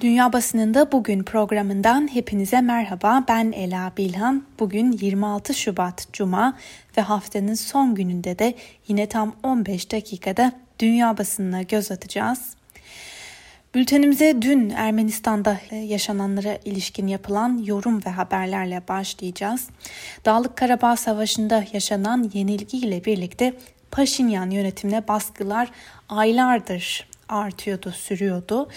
Dünya Basınında Bugün programından hepinize merhaba. Ben Ela Bilhan. Bugün 26 Şubat Cuma ve haftanın son gününde de yine tam 15 dakikada dünya basınına göz atacağız. Bültenimize dün Ermenistan'da yaşananlara ilişkin yapılan yorum ve haberlerle başlayacağız. Dağlık Karabağ Savaşı'nda yaşanan yenilgiyle birlikte Paşinyan yönetimine baskılar aylardır artıyordu, sürüyordu.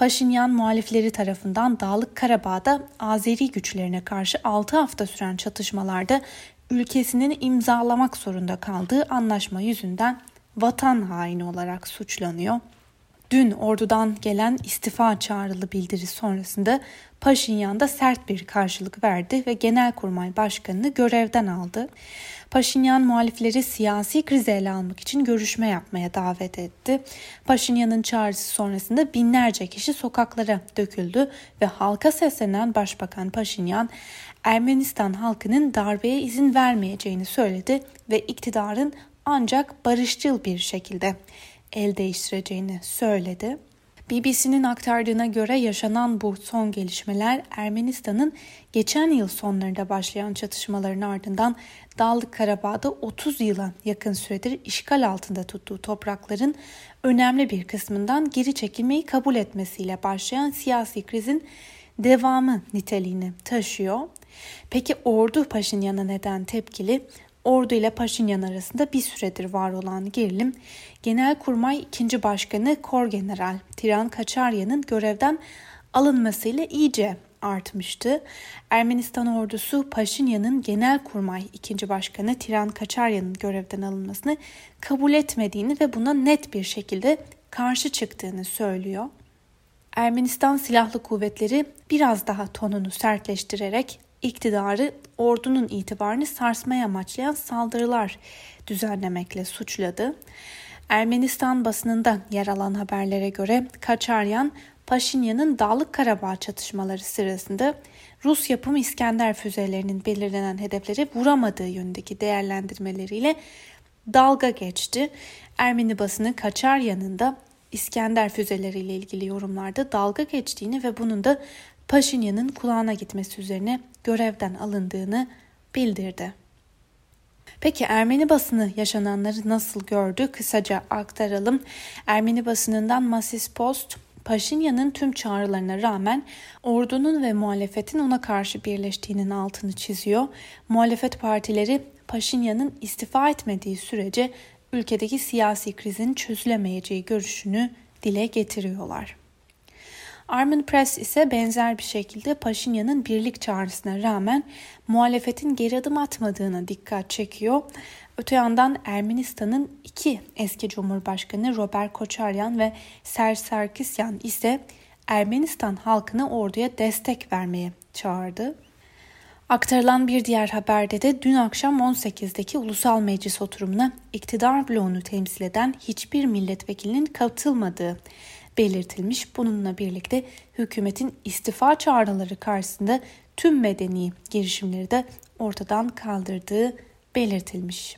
Paşinyan muhalifleri tarafından Dağlık Karabağ'da Azeri güçlerine karşı 6 hafta süren çatışmalarda ülkesinin imzalamak zorunda kaldığı anlaşma yüzünden vatan haini olarak suçlanıyor. Dün ordudan gelen istifa çağrılı bildiri sonrasında Paşinyan da sert bir karşılık verdi ve Genelkurmay Başkanı'nı görevden aldı. Paşinyan muhalifleri siyasi krize ele almak için görüşme yapmaya davet etti. Paşinyan'ın çağrısı sonrasında binlerce kişi sokaklara döküldü ve halka seslenen Başbakan Paşinyan Ermenistan halkının darbeye izin vermeyeceğini söyledi ve iktidarın ancak barışçıl bir şekilde el değiştireceğini söyledi. BBC'nin aktardığına göre yaşanan bu son gelişmeler Ermenistan'ın geçen yıl sonlarında başlayan çatışmaların ardından Dağlık Karabağ'da 30 yıla yakın süredir işgal altında tuttuğu toprakların önemli bir kısmından geri çekilmeyi kabul etmesiyle başlayan siyasi krizin devamı niteliğini taşıyor. Peki ordu Paşinyan'a neden tepkili? Ordu ile Paşinyan arasında bir süredir var olan gerilim, Genelkurmay 2. Başkanı Korgeneral Tiran Kaçaryan'ın görevden alınmasıyla iyice artmıştı. Ermenistan ordusu Paşinyan'ın Genelkurmay 2. Başkanı Tiran Kaçaryan'ın görevden alınmasını kabul etmediğini ve buna net bir şekilde karşı çıktığını söylüyor. Ermenistan Silahlı Kuvvetleri biraz daha tonunu sertleştirerek iktidarı ordunun itibarını sarsmaya amaçlayan saldırılar düzenlemekle suçladı. Ermenistan basınında yer alan haberlere göre Kaçaryan, Paşinyan'ın Dağlık Karabağ çatışmaları sırasında Rus yapımı İskender füzelerinin belirlenen hedefleri vuramadığı yönündeki değerlendirmeleriyle dalga geçti. Ermeni basını Kaçaryan'ın da İskender füzeleriyle ilgili yorumlarda dalga geçtiğini ve bunun da Paşinyan'ın kulağına gitmesi üzerine görevden alındığını bildirdi. Peki Ermeni basını yaşananları nasıl gördü? Kısaca aktaralım. Ermeni basınından Masis Post, Paşinyan'ın tüm çağrılarına rağmen ordunun ve muhalefetin ona karşı birleştiğinin altını çiziyor. Muhalefet partileri Paşinyan'ın istifa etmediği sürece ülkedeki siyasi krizin çözülemeyeceği görüşünü dile getiriyorlar. Armin Press ise benzer bir şekilde Paşinyan'ın birlik çağrısına rağmen muhalefetin geri adım atmadığına dikkat çekiyor. Öte yandan Ermenistan'ın iki eski cumhurbaşkanı Robert Koçaryan ve Serj Sarkisyan ise Ermenistan halkını orduya destek vermeye çağırdı. Aktarılan bir diğer haberde de dün akşam 18'deki ulusal meclis oturumuna iktidar bloğunu temsil eden hiçbir milletvekilinin katılmadığı belirtilmiş. Bununla birlikte hükümetin istifa çağrıları karşısında tüm medeni girişimleri de ortadan kaldırdığı belirtilmiş.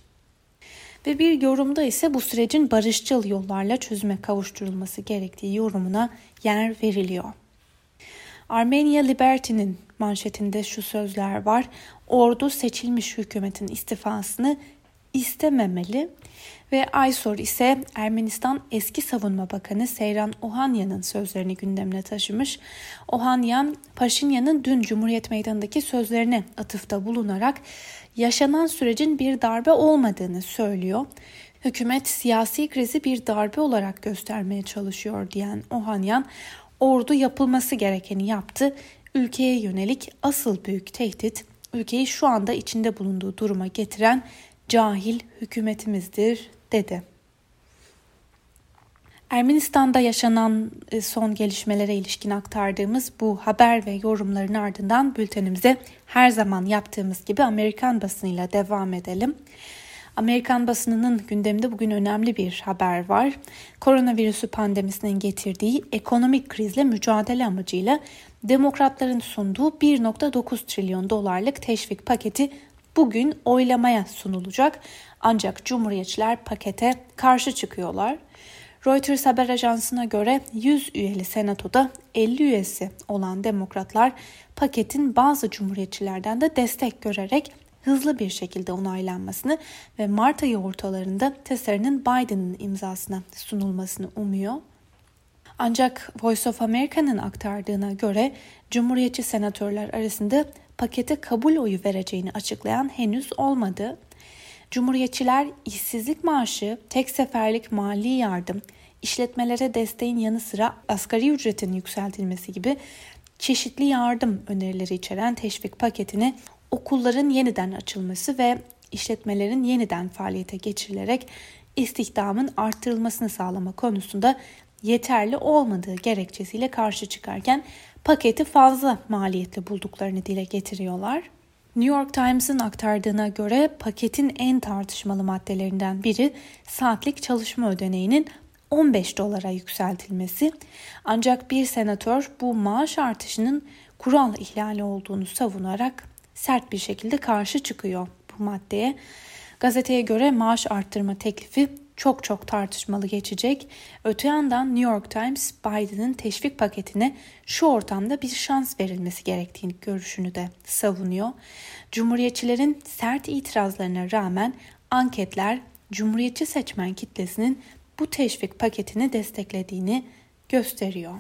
Ve bir yorumda ise bu sürecin barışçıl yollarla çözüme kavuşturulması gerektiği yorumuna yer veriliyor. Armenia Liberty'nin manşetinde şu sözler var. Ordu seçilmiş hükümetin istifasını istememeli ve Aysor ise Ermenistan eski savunma bakanı Seyran Ohanyan'ın sözlerini gündemine taşımış. Ohanyan, Paşinyan'ın dün Cumhuriyet Meydanı'ndaki sözlerine atıfta bulunarak yaşanan sürecin bir darbe olmadığını söylüyor. Hükümet siyasi krizi bir darbe olarak göstermeye çalışıyor diyen Ohanyan, ordu yapılması gerekeni yaptı. Ülkeye yönelik asıl büyük tehdit ülkeyi şu anda içinde bulunduğu duruma getiren cahil hükümetimizdir dedi. Ermenistan'da yaşanan e, son gelişmelere ilişkin aktardığımız bu haber ve yorumların ardından bültenimize her zaman yaptığımız gibi Amerikan basınıyla devam edelim. Amerikan basınının gündeminde bugün önemli bir haber var. Koronavirüsü pandemisinin getirdiği ekonomik krizle mücadele amacıyla demokratların sunduğu 1.9 trilyon dolarlık teşvik paketi bugün oylamaya sunulacak. Ancak Cumhuriyetçiler pakete karşı çıkıyorlar. Reuters haber ajansına göre 100 üyeli senatoda 50 üyesi olan demokratlar paketin bazı cumhuriyetçilerden de destek görerek hızlı bir şekilde onaylanmasını ve Mart ayı ortalarında tasarının Biden'ın imzasına sunulmasını umuyor. Ancak Voice of America'nın aktardığına göre Cumhuriyetçi senatörler arasında pakete kabul oyu vereceğini açıklayan henüz olmadı. Cumhuriyetçiler işsizlik maaşı, tek seferlik mali yardım, işletmelere desteğin yanı sıra asgari ücretin yükseltilmesi gibi çeşitli yardım önerileri içeren teşvik paketini okulların yeniden açılması ve işletmelerin yeniden faaliyete geçirilerek istihdamın arttırılmasını sağlama konusunda yeterli olmadığı gerekçesiyle karşı çıkarken paketi fazla maliyetli bulduklarını dile getiriyorlar. New York Times'ın aktardığına göre paketin en tartışmalı maddelerinden biri saatlik çalışma ödeneğinin 15 dolara yükseltilmesi. Ancak bir senatör bu maaş artışının kural ihlali olduğunu savunarak sert bir şekilde karşı çıkıyor bu maddeye. Gazeteye göre maaş arttırma teklifi çok çok tartışmalı geçecek. Öte yandan New York Times Biden'ın teşvik paketine şu ortamda bir şans verilmesi gerektiğini görüşünü de savunuyor. Cumhuriyetçilerin sert itirazlarına rağmen anketler Cumhuriyetçi seçmen kitlesinin bu teşvik paketini desteklediğini gösteriyor.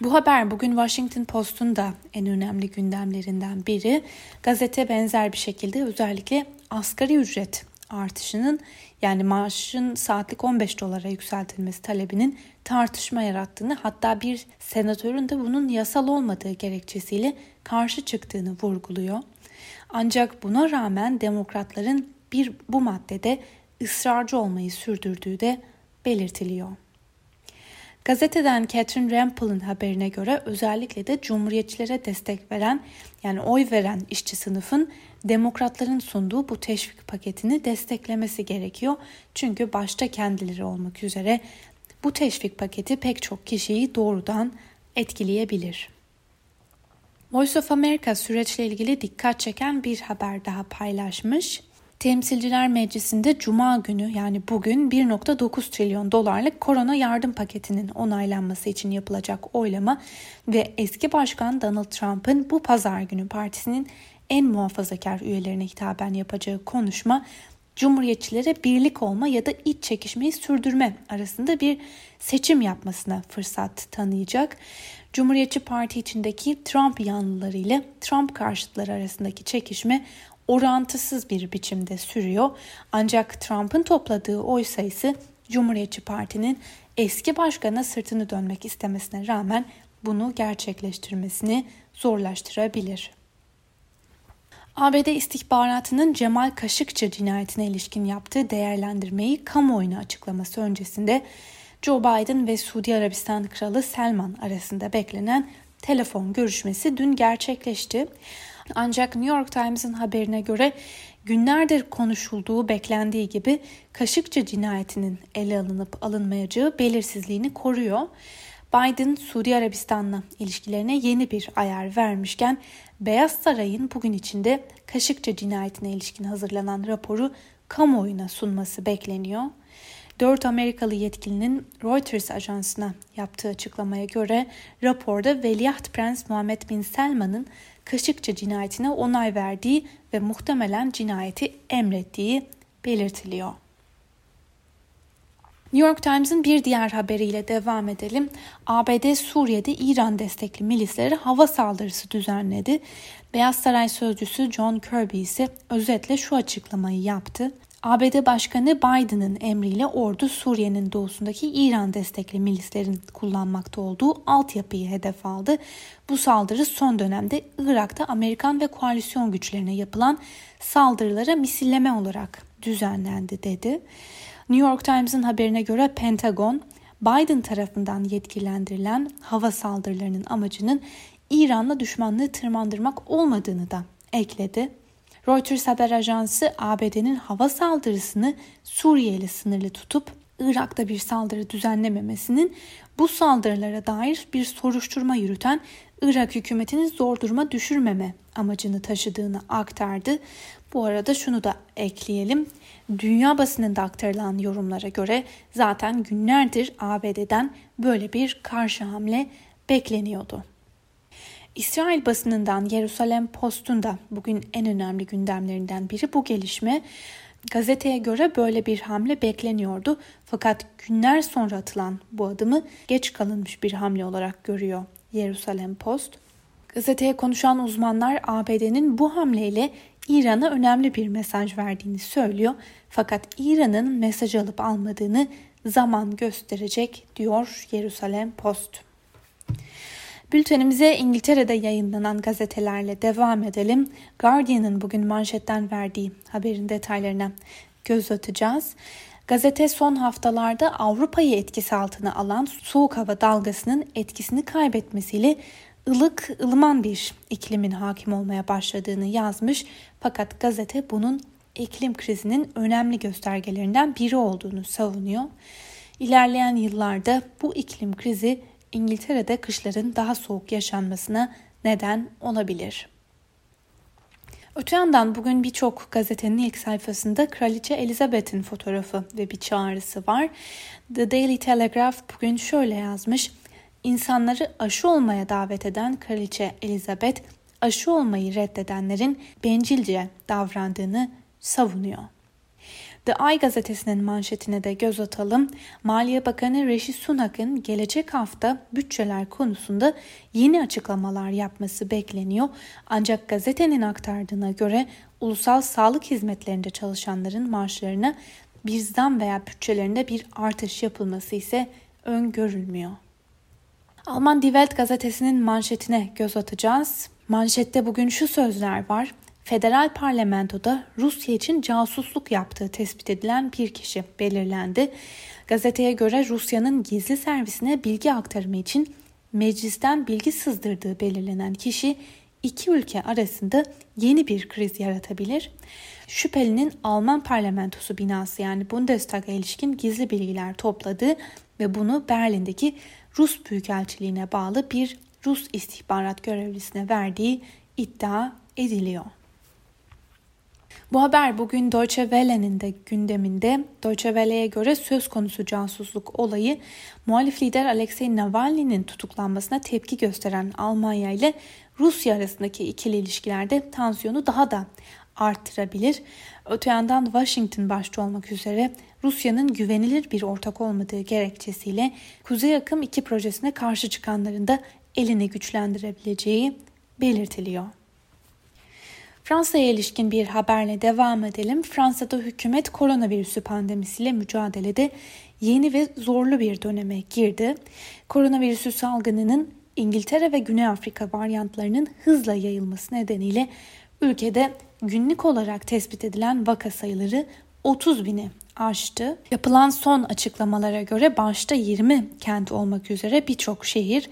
Bu haber bugün Washington Post'un da en önemli gündemlerinden biri. Gazete benzer bir şekilde özellikle asgari ücret artışının yani maaşın saatlik 15 dolara yükseltilmesi talebinin tartışma yarattığını hatta bir senatörün de bunun yasal olmadığı gerekçesiyle karşı çıktığını vurguluyor. Ancak buna rağmen demokratların bir bu maddede ısrarcı olmayı sürdürdüğü de belirtiliyor. Gazeteden Catherine Rample'ın haberine göre özellikle de cumhuriyetçilere destek veren yani oy veren işçi sınıfın demokratların sunduğu bu teşvik paketini desteklemesi gerekiyor. Çünkü başta kendileri olmak üzere bu teşvik paketi pek çok kişiyi doğrudan etkileyebilir. Voice of America süreçle ilgili dikkat çeken bir haber daha paylaşmış. Temsilciler Meclisi'nde Cuma günü yani bugün 1.9 trilyon dolarlık korona yardım paketinin onaylanması için yapılacak oylama ve eski başkan Donald Trump'ın bu pazar günü partisinin en muhafazakar üyelerine hitaben yapacağı konuşma Cumhuriyetçilere birlik olma ya da iç çekişmeyi sürdürme arasında bir seçim yapmasına fırsat tanıyacak. Cumhuriyetçi Parti içindeki Trump yanlıları ile Trump karşıtları arasındaki çekişme orantısız bir biçimde sürüyor. Ancak Trump'ın topladığı oy sayısı Cumhuriyetçi Parti'nin eski başkana sırtını dönmek istemesine rağmen bunu gerçekleştirmesini zorlaştırabilir. ABD istihbaratının Cemal Kaşıkçı cinayetine ilişkin yaptığı değerlendirmeyi kamuoyuna açıklaması öncesinde Joe Biden ve Suudi Arabistan Kralı Selman arasında beklenen telefon görüşmesi dün gerçekleşti. Ancak New York Times'ın haberine göre günlerdir konuşulduğu beklendiği gibi Kaşıkçı cinayetinin ele alınıp alınmayacağı belirsizliğini koruyor. Biden Suudi Arabistan'la ilişkilerine yeni bir ayar vermişken Beyaz Saray'ın bugün içinde Kaşıkçı cinayetine ilişkin hazırlanan raporu kamuoyuna sunması bekleniyor. 4 Amerikalı yetkilinin Reuters ajansına yaptığı açıklamaya göre raporda Veliaht Prens Muhammed Bin Selman'ın Kaşıkçı cinayetine onay verdiği ve muhtemelen cinayeti emrettiği belirtiliyor. New York Times'ın bir diğer haberiyle devam edelim. ABD Suriye'de İran destekli milislere hava saldırısı düzenledi. Beyaz Saray sözcüsü John Kirby ise özetle şu açıklamayı yaptı. ABD Başkanı Biden'ın emriyle ordu Suriye'nin doğusundaki İran destekli milislerin kullanmakta olduğu altyapıyı hedef aldı. Bu saldırı son dönemde Irak'ta Amerikan ve koalisyon güçlerine yapılan saldırılara misilleme olarak düzenlendi dedi. New York Times'ın haberine göre Pentagon, Biden tarafından yetkilendirilen hava saldırılarının amacının İran'la düşmanlığı tırmandırmak olmadığını da ekledi. Reuters haber ajansı ABD'nin hava saldırısını Suriye ile sınırlı tutup Irak'ta bir saldırı düzenlememesinin bu saldırılara dair bir soruşturma yürüten Irak hükümetini zor duruma düşürmeme amacını taşıdığını aktardı. Bu arada şunu da ekleyelim. Dünya basınında aktarılan yorumlara göre zaten günlerdir ABD'den böyle bir karşı hamle bekleniyordu. İsrail basınından Yerusalem Post'un da bugün en önemli gündemlerinden biri bu gelişme. Gazeteye göre böyle bir hamle bekleniyordu fakat günler sonra atılan bu adımı geç kalınmış bir hamle olarak görüyor Yerusalem Post. Gazeteye konuşan uzmanlar ABD'nin bu hamleyle İran'a önemli bir mesaj verdiğini söylüyor fakat İran'ın mesaj alıp almadığını zaman gösterecek diyor Yerusalem Post. Bültenimize İngiltere'de yayınlanan gazetelerle devam edelim. Guardian'ın bugün manşetten verdiği haberin detaylarına göz atacağız. Gazete son haftalarda Avrupa'yı etkisi altına alan soğuk hava dalgasının etkisini kaybetmesiyle ılık, ılıman bir iklimin hakim olmaya başladığını yazmış. Fakat gazete bunun iklim krizinin önemli göstergelerinden biri olduğunu savunuyor. İlerleyen yıllarda bu iklim krizi İngiltere'de kışların daha soğuk yaşanmasına neden olabilir. Öte yandan bugün birçok gazetenin ilk sayfasında Kraliçe Elizabeth'in fotoğrafı ve bir çağrısı var. The Daily Telegraph bugün şöyle yazmış. İnsanları aşı olmaya davet eden Kraliçe Elizabeth, aşı olmayı reddedenlerin bencilce davrandığını savunuyor. The Eye gazetesinin manşetine de göz atalım. Maliye Bakanı Rishi Sunak'ın gelecek hafta bütçeler konusunda yeni açıklamalar yapması bekleniyor. Ancak gazetenin aktardığına göre ulusal sağlık hizmetlerinde çalışanların maaşlarına bir zam veya bütçelerinde bir artış yapılması ise öngörülmüyor. Alman Die Welt gazetesinin manşetine göz atacağız. Manşette bugün şu sözler var federal parlamentoda Rusya için casusluk yaptığı tespit edilen bir kişi belirlendi. Gazeteye göre Rusya'nın gizli servisine bilgi aktarımı için meclisten bilgi sızdırdığı belirlenen kişi iki ülke arasında yeni bir kriz yaratabilir. Şüphelinin Alman parlamentosu binası yani Bundestag'a ilişkin gizli bilgiler topladığı ve bunu Berlin'deki Rus Büyükelçiliğine bağlı bir Rus istihbarat görevlisine verdiği iddia ediliyor. Bu haber bugün Deutsche Welle'nin de gündeminde. Deutsche Welle'ye göre söz konusu casusluk olayı muhalif lider Alexei Navalny'nin tutuklanmasına tepki gösteren Almanya ile Rusya arasındaki ikili ilişkilerde tansiyonu daha da arttırabilir. Öte yandan Washington başta olmak üzere Rusya'nın güvenilir bir ortak olmadığı gerekçesiyle Kuzey Akım 2 projesine karşı çıkanların da elini güçlendirebileceği belirtiliyor. Fransa'ya ilişkin bir haberle devam edelim. Fransa'da hükümet koronavirüsü pandemisiyle mücadelede yeni ve zorlu bir döneme girdi. Koronavirüsü salgınının İngiltere ve Güney Afrika varyantlarının hızla yayılması nedeniyle ülkede günlük olarak tespit edilen vaka sayıları 30 bini aştı. Yapılan son açıklamalara göre başta 20 kent olmak üzere birçok şehir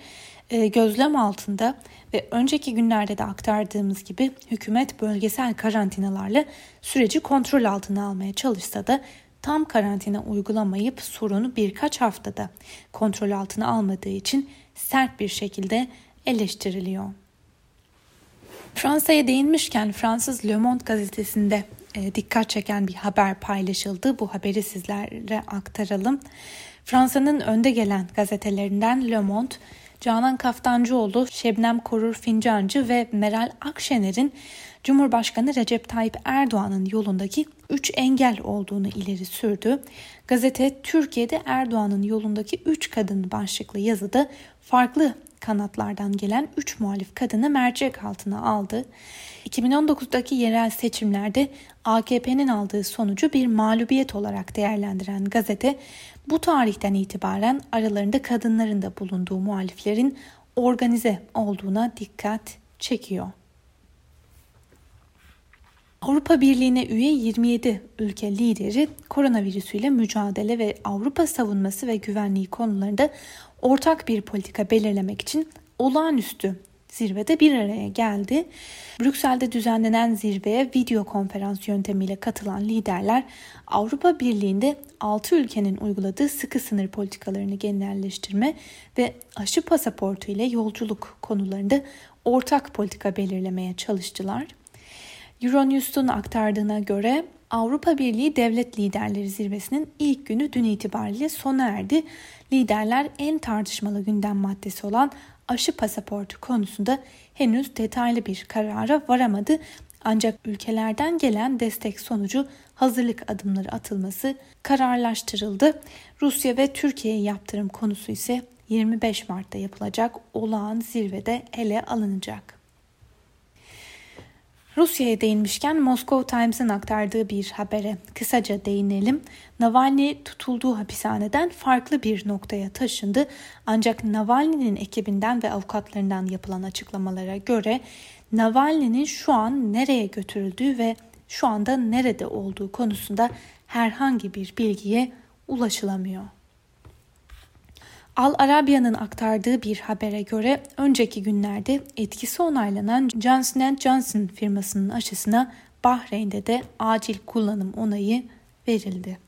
e, gözlem altında ve önceki günlerde de aktardığımız gibi hükümet bölgesel karantinalarla süreci kontrol altına almaya çalışsa da tam karantina uygulamayıp sorunu birkaç haftada kontrol altına almadığı için sert bir şekilde eleştiriliyor. Fransa'ya değinmişken Fransız Le Monde gazetesinde e, dikkat çeken bir haber paylaşıldı. Bu haberi sizlere aktaralım. Fransa'nın önde gelen gazetelerinden Le Monde Canan Kaftancıoğlu, Şebnem Korur Fincancı ve Meral Akşener'in Cumhurbaşkanı Recep Tayyip Erdoğan'ın yolundaki üç engel olduğunu ileri sürdü. Gazete Türkiye'de Erdoğan'ın yolundaki üç kadın başlıklı yazıda farklı kanatlardan gelen 3 muhalif kadını mercek altına aldı. 2019'daki yerel seçimlerde AKP'nin aldığı sonucu bir mağlubiyet olarak değerlendiren gazete bu tarihten itibaren aralarında kadınların da bulunduğu muhaliflerin organize olduğuna dikkat çekiyor. Avrupa Birliği'ne üye 27 ülke lideri koronavirüsüyle mücadele ve Avrupa savunması ve güvenliği konularında ortak bir politika belirlemek için olağanüstü zirvede bir araya geldi. Brüksel'de düzenlenen zirveye video konferans yöntemiyle katılan liderler Avrupa Birliği'nde 6 ülkenin uyguladığı sıkı sınır politikalarını genelleştirme ve aşı pasaportu ile yolculuk konularında ortak politika belirlemeye çalıştılar. Euronews'un aktardığına göre Avrupa Birliği Devlet Liderleri Zirvesi'nin ilk günü dün itibariyle sona erdi. Liderler en tartışmalı gündem maddesi olan aşı pasaportu konusunda henüz detaylı bir karara varamadı. Ancak ülkelerden gelen destek sonucu hazırlık adımları atılması kararlaştırıldı. Rusya ve Türkiye yaptırım konusu ise 25 Mart'ta yapılacak olağan zirvede ele alınacak. Rusya'ya değinmişken Moscow Times'ın aktardığı bir habere kısaca değinelim. Navalny tutulduğu hapishaneden farklı bir noktaya taşındı. Ancak Navalny'nin ekibinden ve avukatlarından yapılan açıklamalara göre Navalny'nin şu an nereye götürüldüğü ve şu anda nerede olduğu konusunda herhangi bir bilgiye ulaşılamıyor. Al Arabia'nın aktardığı bir habere göre önceki günlerde etkisi onaylanan Johnson Johnson firmasının aşısına Bahreyn'de de acil kullanım onayı verildi.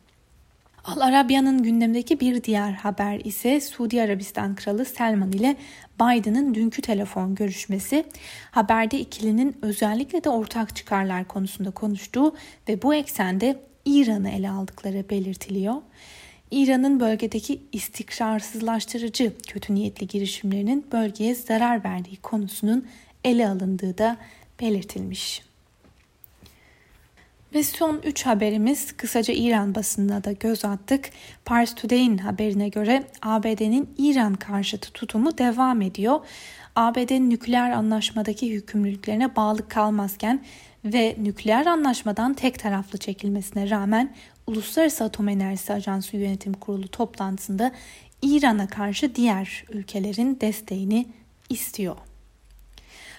Al Arabia'nın gündemdeki bir diğer haber ise Suudi Arabistan Kralı Selman ile Biden'ın dünkü telefon görüşmesi. Haberde ikilinin özellikle de ortak çıkarlar konusunda konuştuğu ve bu eksende İran'ı ele aldıkları belirtiliyor. İran'ın bölgedeki istikrarsızlaştırıcı kötü niyetli girişimlerinin bölgeye zarar verdiği konusunun ele alındığı da belirtilmiş. Ve son 3 haberimiz kısaca İran basınına da göz attık. Pars Today'in haberine göre ABD'nin İran karşıtı tutumu devam ediyor. ABD nükleer anlaşmadaki yükümlülüklerine bağlı kalmazken ve nükleer anlaşmadan tek taraflı çekilmesine rağmen Uluslararası Atom Enerjisi Ajansı Yönetim Kurulu toplantısında İran'a karşı diğer ülkelerin desteğini istiyor.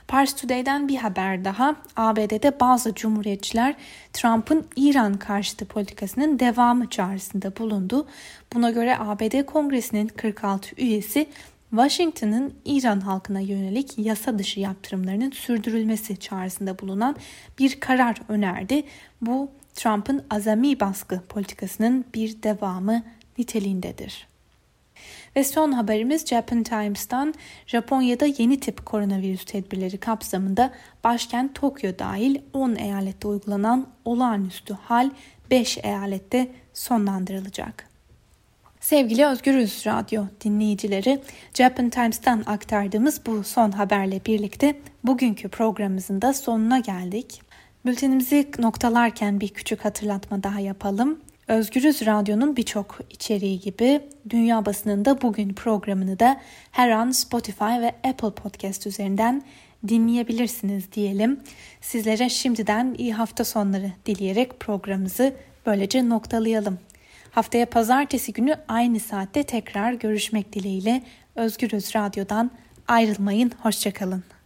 Pars Today'den bir haber daha. ABD'de bazı cumhuriyetçiler Trump'ın İran karşıtı politikasının devamı çağrısında bulundu. Buna göre ABD Kongresi'nin 46 üyesi Washington'ın İran halkına yönelik yasa dışı yaptırımlarının sürdürülmesi çağrısında bulunan bir karar önerdi. Bu Trump'ın azami baskı politikasının bir devamı niteliğindedir. Ve son haberimiz Japan Times'tan Japonya'da yeni tip koronavirüs tedbirleri kapsamında başkent Tokyo dahil 10 eyalette uygulanan olağanüstü hal 5 eyalette sonlandırılacak. Sevgili Özgürüz Radyo dinleyicileri, Japan Times'tan aktardığımız bu son haberle birlikte bugünkü programımızın da sonuna geldik. Bültenimizi noktalarken bir küçük hatırlatma daha yapalım. Özgürüz Radyo'nun birçok içeriği gibi Dünya Basınında Bugün programını da her an Spotify ve Apple Podcast üzerinden dinleyebilirsiniz diyelim. Sizlere şimdiden iyi hafta sonları dileyerek programımızı böylece noktalayalım. Haftaya pazartesi günü aynı saatte tekrar görüşmek dileğiyle Özgürüz Radyo'dan ayrılmayın. Hoşçakalın.